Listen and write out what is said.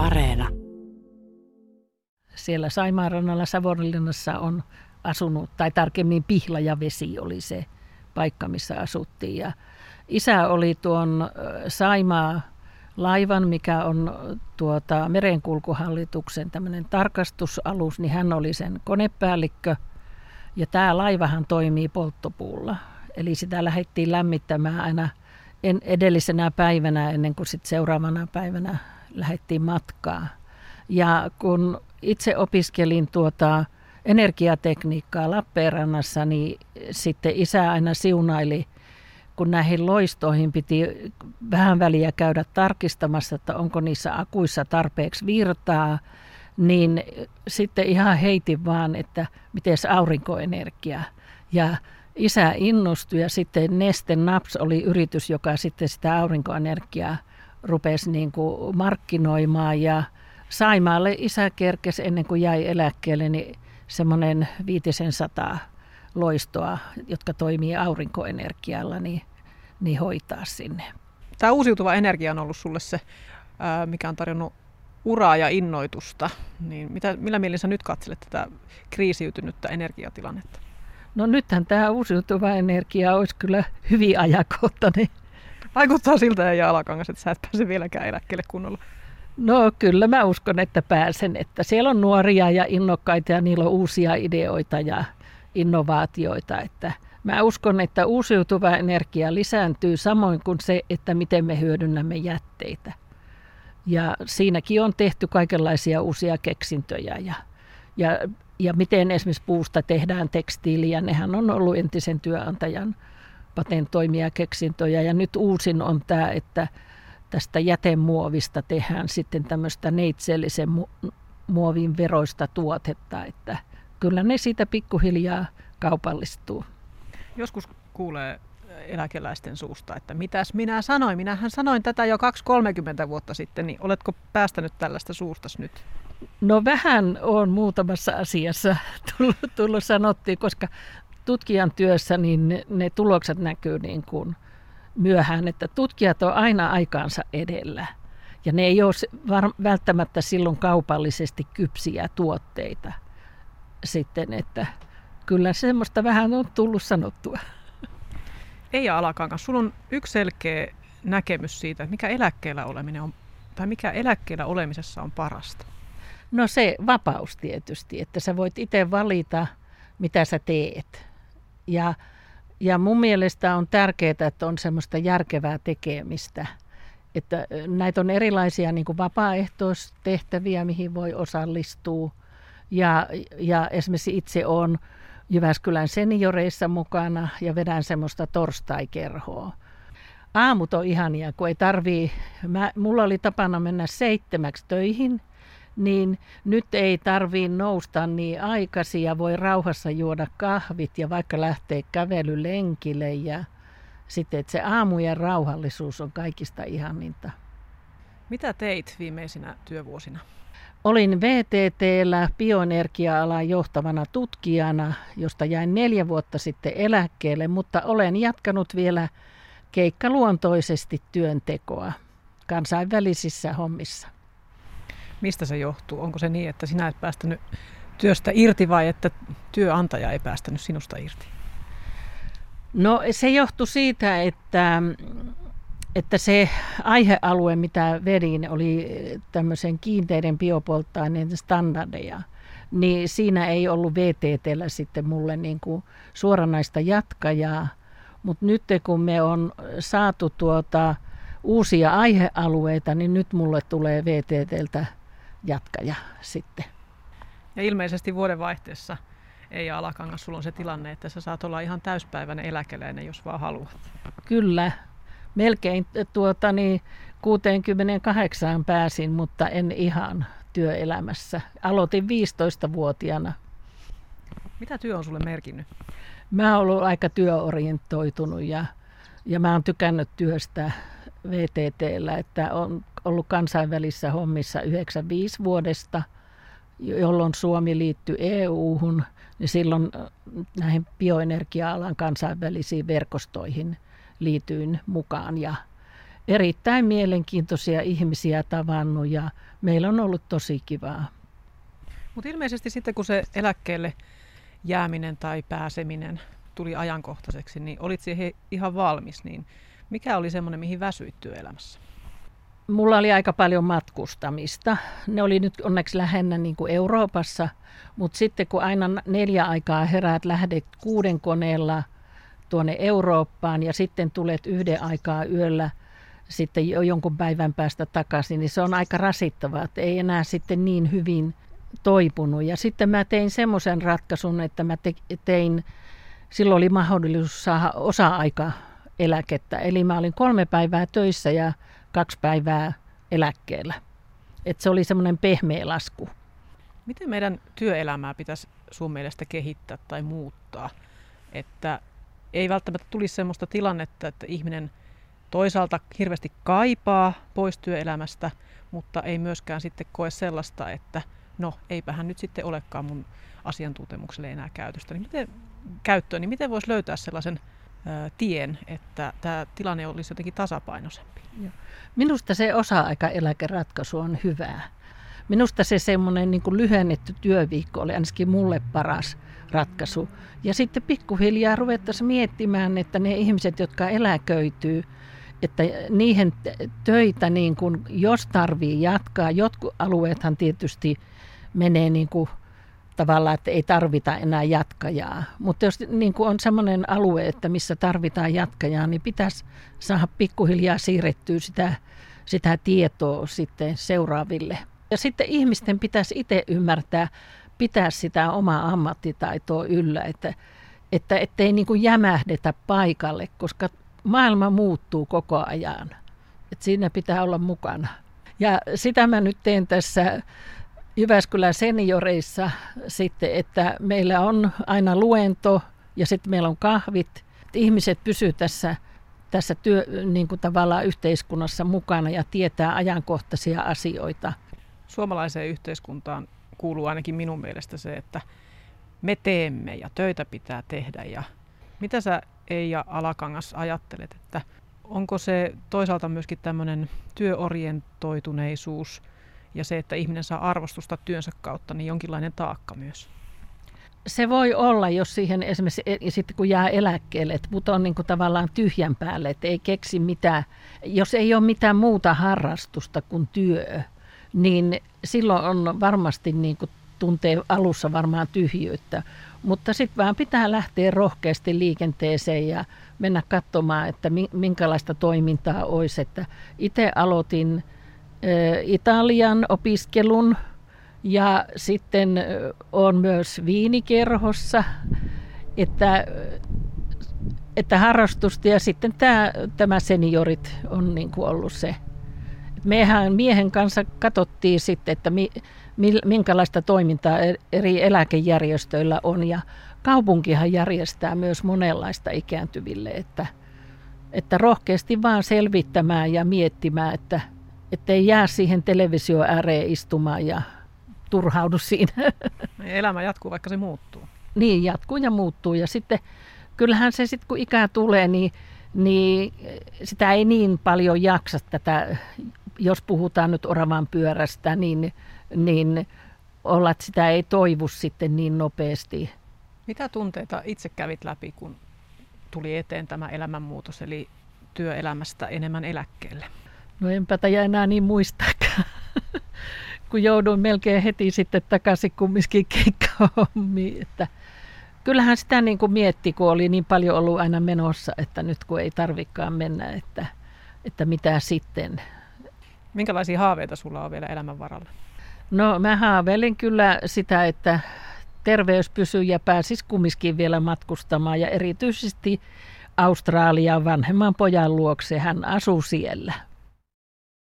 Areena. Siellä Saimaanrannalla Savonlinnassa on asunut, tai tarkemmin Pihla ja Vesi oli se paikka, missä asuttiin. Ja isä oli tuon Saimaa laivan, mikä on tuota, merenkulkuhallituksen tämmöinen tarkastusalus, niin hän oli sen konepäällikkö. Ja tämä laivahan toimii polttopuulla. Eli sitä lähdettiin lämmittämään aina en edellisenä päivänä ennen kuin sit seuraavana päivänä lähdettiin matkaa. Ja kun itse opiskelin tuota energiatekniikkaa Lappeenrannassa, niin sitten isä aina siunaili, kun näihin loistoihin piti vähän väliä käydä tarkistamassa, että onko niissä akuissa tarpeeksi virtaa, niin sitten ihan heitin vaan, että miten aurinkoenergia. Ja isä innostui ja sitten Neste Naps oli yritys, joka sitten sitä aurinkoenergiaa rupesi niin kuin markkinoimaan ja Saimaalle isä kerkesi ennen kuin jäi eläkkeelle niin semmoinen viitisen sata loistoa, jotka toimii aurinkoenergialla, niin, niin hoitaa sinne. Tämä uusiutuva energia on ollut sulle se, mikä on tarjonnut uraa ja innoitusta. Niin mitä, millä mielin sä nyt katselet tätä kriisiytynyttä energiatilannetta? No nythän tämä uusiutuva energia olisi kyllä hyvin ajankohtainen. Vaikuttaa siltä ja alakangas, että sä et pääse vieläkään eläkkeelle kunnolla. No kyllä mä uskon, että pääsen. Että siellä on nuoria ja innokkaita ja niillä on uusia ideoita ja innovaatioita. Että mä uskon, että uusiutuva energia lisääntyy samoin kuin se, että miten me hyödynnämme jätteitä. Ja siinäkin on tehty kaikenlaisia uusia keksintöjä ja, ja ja miten esimerkiksi puusta tehdään tekstiiliä. Nehän on ollut entisen työnantajan patentoimia keksintöjä. Ja nyt uusin on tämä, että tästä jätemuovista tehdään sitten tämmöistä neitsellisen muovin veroista tuotetta. Että kyllä ne siitä pikkuhiljaa kaupallistuu. Joskus kuulee eläkeläisten suusta, että mitäs minä sanoin. Minähän sanoin tätä jo 2-30 vuotta sitten, niin oletko päästänyt tällaista suustas nyt? No vähän on muutamassa asiassa tullut, tullut sanottiin, koska tutkijan työssä niin ne, tulokset näkyy niin kuin myöhään, että tutkijat on aina aikaansa edellä. Ja ne ei ole var- välttämättä silloin kaupallisesti kypsiä tuotteita sitten, että kyllä semmoista vähän on tullut sanottua. Eija Alakangas, sulla on yksi selkeä näkemys siitä, että mikä eläkkeellä oleminen on, tai mikä eläkkeellä olemisessa on parasta. No se vapaus tietysti, että sä voit itse valita, mitä sä teet. Ja, ja mun mielestä on tärkeää, että on semmoista järkevää tekemistä. Että näitä on erilaisia niin vapaaehtoistehtäviä, mihin voi osallistua. Ja, ja esimerkiksi itse on Jyväskylän senioreissa mukana ja vedän semmoista torstaikerhoa. Aamut on ihania, kun ei tarvii, mä, mulla oli tapana mennä seitsemäksi töihin – niin nyt ei tarvii nousta niin aikaisin ja voi rauhassa juoda kahvit ja vaikka lähtee kävelylenkille ja sitten, että se aamujen rauhallisuus on kaikista ihaninta. Mitä teit viimeisinä työvuosina? Olin VTTllä bioenergia-alan johtavana tutkijana, josta jäin neljä vuotta sitten eläkkeelle, mutta olen jatkanut vielä keikkaluontoisesti työntekoa kansainvälisissä hommissa. Mistä se johtuu? Onko se niin, että sinä et päästänyt työstä irti vai että työnantaja ei päästänyt sinusta irti? No se johtui siitä, että, että se aihealue, mitä vedin, oli tämmöisen kiinteiden biopolttoaineen standardeja. Niin siinä ei ollut VTTllä sitten mulle niin kuin suoranaista jatkajaa. Mutta nyt kun me on saatu tuota uusia aihealueita, niin nyt mulle tulee VTTltä jatkaja sitten. Ja ilmeisesti vuodenvaihteessa ei Alakangas, sulla on se tilanne, että sä saat olla ihan täyspäiväinen eläkeläinen, jos vaan haluat. Kyllä, melkein tuota, niin 68 pääsin, mutta en ihan työelämässä. Aloitin 15-vuotiaana. Mitä työ on sulle merkinnyt? Mä oon ollut aika työorientoitunut ja, ja mä oon tykännyt työstä VTTllä, että on ollut kansainvälisissä hommissa 95 vuodesta, jolloin Suomi liittyi EU-hun, niin silloin näihin bioenergia-alan kansainvälisiin verkostoihin liityin mukaan. Ja erittäin mielenkiintoisia ihmisiä tavannut ja meillä on ollut tosi kivaa. Mutta ilmeisesti sitten kun se eläkkeelle jääminen tai pääseminen tuli ajankohtaiseksi, niin olit siihen ihan valmis, niin mikä oli semmoinen, mihin väsyit työelämässä? Mulla oli aika paljon matkustamista. Ne oli nyt onneksi lähennä niin kuin Euroopassa, mutta sitten kun aina neljä aikaa heräät, lähdet kuuden koneella tuonne Eurooppaan ja sitten tulet yhden aikaa yöllä sitten jo jonkun päivän päästä takaisin, niin se on aika rasittavaa, että ei enää sitten niin hyvin toipunut. Ja sitten mä tein semmoisen ratkaisun, että mä tein, silloin oli mahdollisuus saada osa-aika eläkettä. Eli mä olin kolme päivää töissä ja kaksi päivää eläkkeellä. Et se oli semmoinen pehmeä lasku. Miten meidän työelämää pitäisi sun mielestä kehittää tai muuttaa, että ei välttämättä tulisi semmoista tilannetta, että ihminen toisaalta hirveästi kaipaa pois työelämästä, mutta ei myöskään sitten koe sellaista, että no eipähän nyt sitten olekaan mun asiantuntemukselle enää käytöstä. Niin miten, käyttöön, niin miten voisi löytää sellaisen tien, että tämä tilanne olisi jotenkin tasapainoisempi? Minusta se osa-aikaeläkeratkaisu on hyvää. Minusta se semmoinen niin lyhennetty työviikko oli ainakin mulle paras ratkaisu. Ja sitten pikkuhiljaa ruvettaisiin miettimään, että ne ihmiset, jotka eläköityy, että niihin töitä, niin kuin, jos tarvii jatkaa, jotkut alueethan tietysti menee niin kuin, tavallaan, että ei tarvita enää jatkajaa. Mutta jos niin kuin on sellainen alue, että missä tarvitaan jatkajaa, niin pitäisi saada pikkuhiljaa siirrettyä sitä, sitä tietoa sitten seuraaville. Ja sitten ihmisten pitäisi itse ymmärtää, pitää sitä omaa ammattitaitoa yllä, että, että ettei niin kuin jämähdetä paikalle, koska maailma muuttuu koko ajan. Että siinä pitää olla mukana. Ja sitä mä nyt teen tässä Jyväskylän senioreissa sitten, että meillä on aina luento ja sitten meillä on kahvit. Ihmiset pysyvät tässä, tässä työ, niin kuin tavallaan yhteiskunnassa mukana ja tietää ajankohtaisia asioita. Suomalaiseen yhteiskuntaan kuuluu ainakin minun mielestä se, että me teemme ja töitä pitää tehdä. Ja mitä sä Eija Alakangas ajattelet, että onko se toisaalta myöskin tämmöinen työorientoituneisuus ja se, että ihminen saa arvostusta työnsä kautta, niin jonkinlainen taakka myös? Se voi olla, jos siihen esimerkiksi e, sitten kun jää eläkkeelle, että putoaa niin kuin tavallaan tyhjän päälle, että ei keksi mitään. Jos ei ole mitään muuta harrastusta kuin työ, niin silloin on varmasti niin kuin tuntee alussa varmaan tyhjyyttä. Mutta sitten vaan pitää lähteä rohkeasti liikenteeseen ja mennä katsomaan, että minkälaista toimintaa olisi. Että itse aloitin Italian opiskelun ja sitten on myös viinikerhossa, että, että harrastusta ja sitten tämä, tämä seniorit on niin kuin ollut se. Mehän miehen kanssa katsottiin sitten, että mi, minkälaista toimintaa e-, eri eläkejärjestöillä on ja kaupunkihan järjestää myös monenlaista ikääntyville, että, että rohkeasti vaan selvittämään ja miettimään, että ei jää siihen televisio ääreen istumaan ja turhaudu siinä. Elämä jatkuu, vaikka se muuttuu. Niin, jatkuu ja muuttuu. Ja sitten kyllähän se sitten, kun ikää tulee, niin, niin sitä ei niin paljon jaksa tätä, jos puhutaan nyt oravan pyörästä, niin niin olla, että sitä ei toivu sitten niin nopeasti. Mitä tunteita itse kävit läpi, kun tuli eteen tämä elämänmuutos, eli työelämästä enemmän eläkkeelle? No enpä tätä enää niin muistakaan, kun jouduin melkein heti sitten takaisin kumminkin keikkahommiin. Että kyllähän sitä niin kuin mietti, kun oli niin paljon ollut aina menossa, että nyt kun ei tarvikaan mennä, että, että mitä sitten. Minkälaisia haaveita sulla on vielä elämän varalla? No mä haaveilin kyllä sitä, että terveys pysyy ja pääsisi kumminkin vielä matkustamaan ja erityisesti Australian vanhemman pojan luokse. Hän asuu siellä.